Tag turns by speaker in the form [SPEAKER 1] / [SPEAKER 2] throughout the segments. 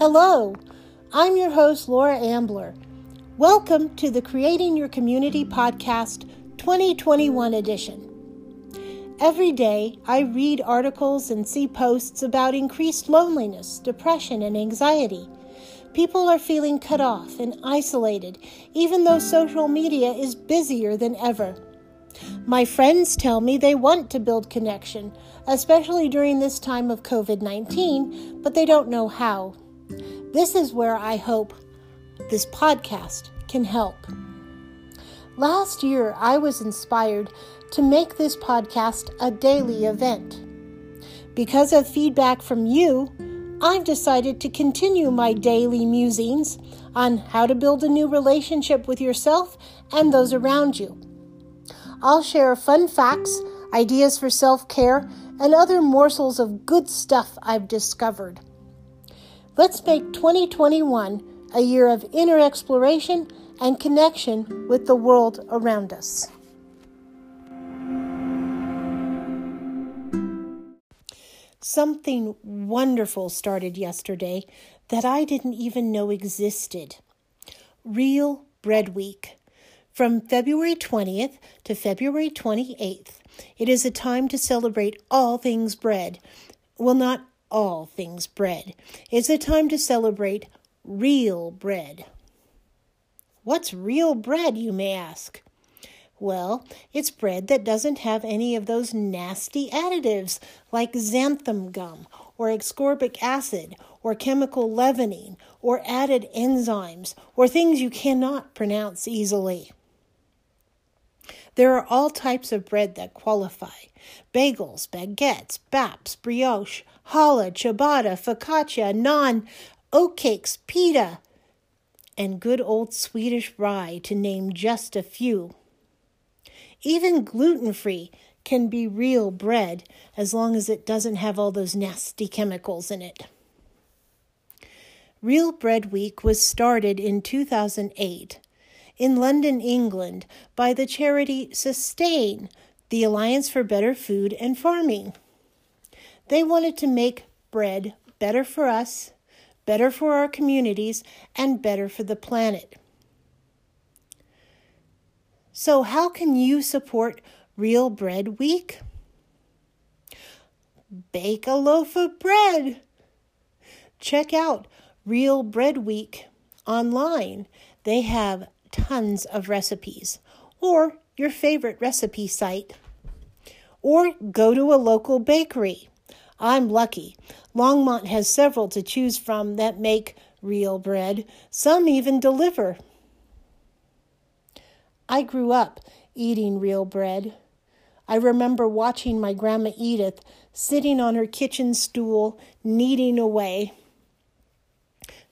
[SPEAKER 1] Hello, I'm your host, Laura Ambler. Welcome to the Creating Your Community Podcast 2021 edition. Every day, I read articles and see posts about increased loneliness, depression, and anxiety. People are feeling cut off and isolated, even though social media is busier than ever. My friends tell me they want to build connection, especially during this time of COVID 19, but they don't know how. This is where I hope this podcast can help. Last year, I was inspired to make this podcast a daily event. Because of feedback from you, I've decided to continue my daily musings on how to build a new relationship with yourself and those around you. I'll share fun facts, ideas for self care, and other morsels of good stuff I've discovered. Let's make 2021 a year of inner exploration and connection with the world around us. Something wonderful started yesterday that I didn't even know existed. Real Bread Week. From February 20th to February 28th, it is a time to celebrate all things bread. Well, not all things bread. It's a time to celebrate real bread. What's real bread, you may ask? Well, it's bread that doesn't have any of those nasty additives like xanthan gum or ascorbic acid or chemical leavening or added enzymes or things you cannot pronounce easily. There are all types of bread that qualify bagels, baguettes, baps, brioche, challah, ciabatta, focaccia, naan, oatcakes, pita, and good old Swedish rye, to name just a few. Even gluten free can be real bread as long as it doesn't have all those nasty chemicals in it. Real Bread Week was started in 2008 in London, England, by the charity Sustain, the Alliance for Better Food and Farming. They wanted to make bread better for us, better for our communities, and better for the planet. So, how can you support Real Bread Week? Bake a loaf of bread. Check out Real Bread Week online. They have tons of recipes, or your favorite recipe site, or go to a local bakery. I'm lucky. Longmont has several to choose from that make real bread, some even deliver. I grew up eating real bread. I remember watching my Grandma Edith sitting on her kitchen stool, kneading away.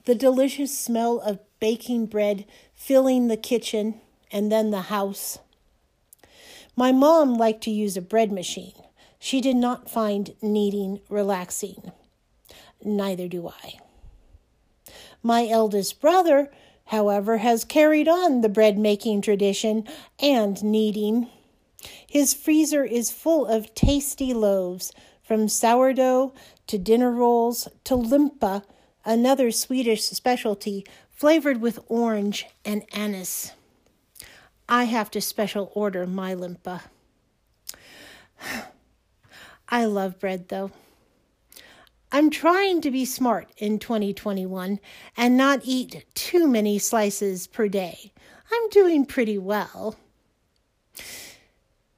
[SPEAKER 1] The delicious smell of baking bread filling the kitchen and then the house. My mom liked to use a bread machine. She did not find kneading relaxing. Neither do I. My eldest brother, however, has carried on the bread making tradition and kneading. His freezer is full of tasty loaves, from sourdough to dinner rolls to limpa, another Swedish specialty flavored with orange and anise. I have to special order my limpa. I love bread though. I'm trying to be smart in 2021 and not eat too many slices per day. I'm doing pretty well.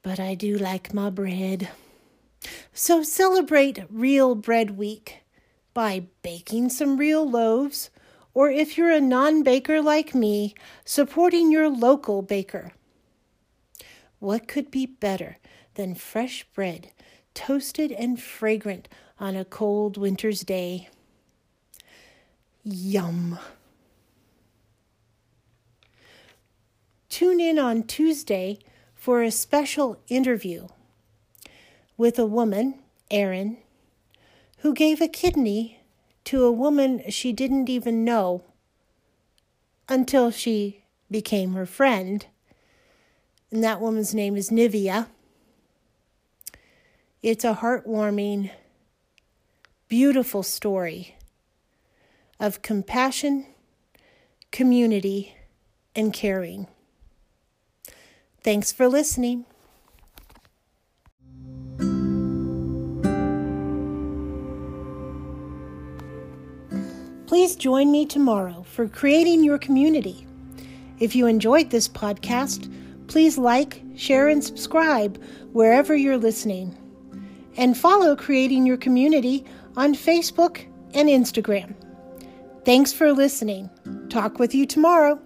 [SPEAKER 1] But I do like my bread. So celebrate Real Bread Week by baking some real loaves or if you're a non baker like me, supporting your local baker. What could be better than fresh bread, toasted and fragrant on a cold winter's day? Yum. Tune in on Tuesday for a special interview with a woman, Erin, who gave a kidney to a woman she didn't even know until she became her friend. And that woman's name is Nivea. It's a heartwarming, beautiful story of compassion, community, and caring. Thanks for listening. Join me tomorrow for Creating Your Community. If you enjoyed this podcast, please like, share, and subscribe wherever you're listening. And follow Creating Your Community on Facebook and Instagram. Thanks for listening. Talk with you tomorrow.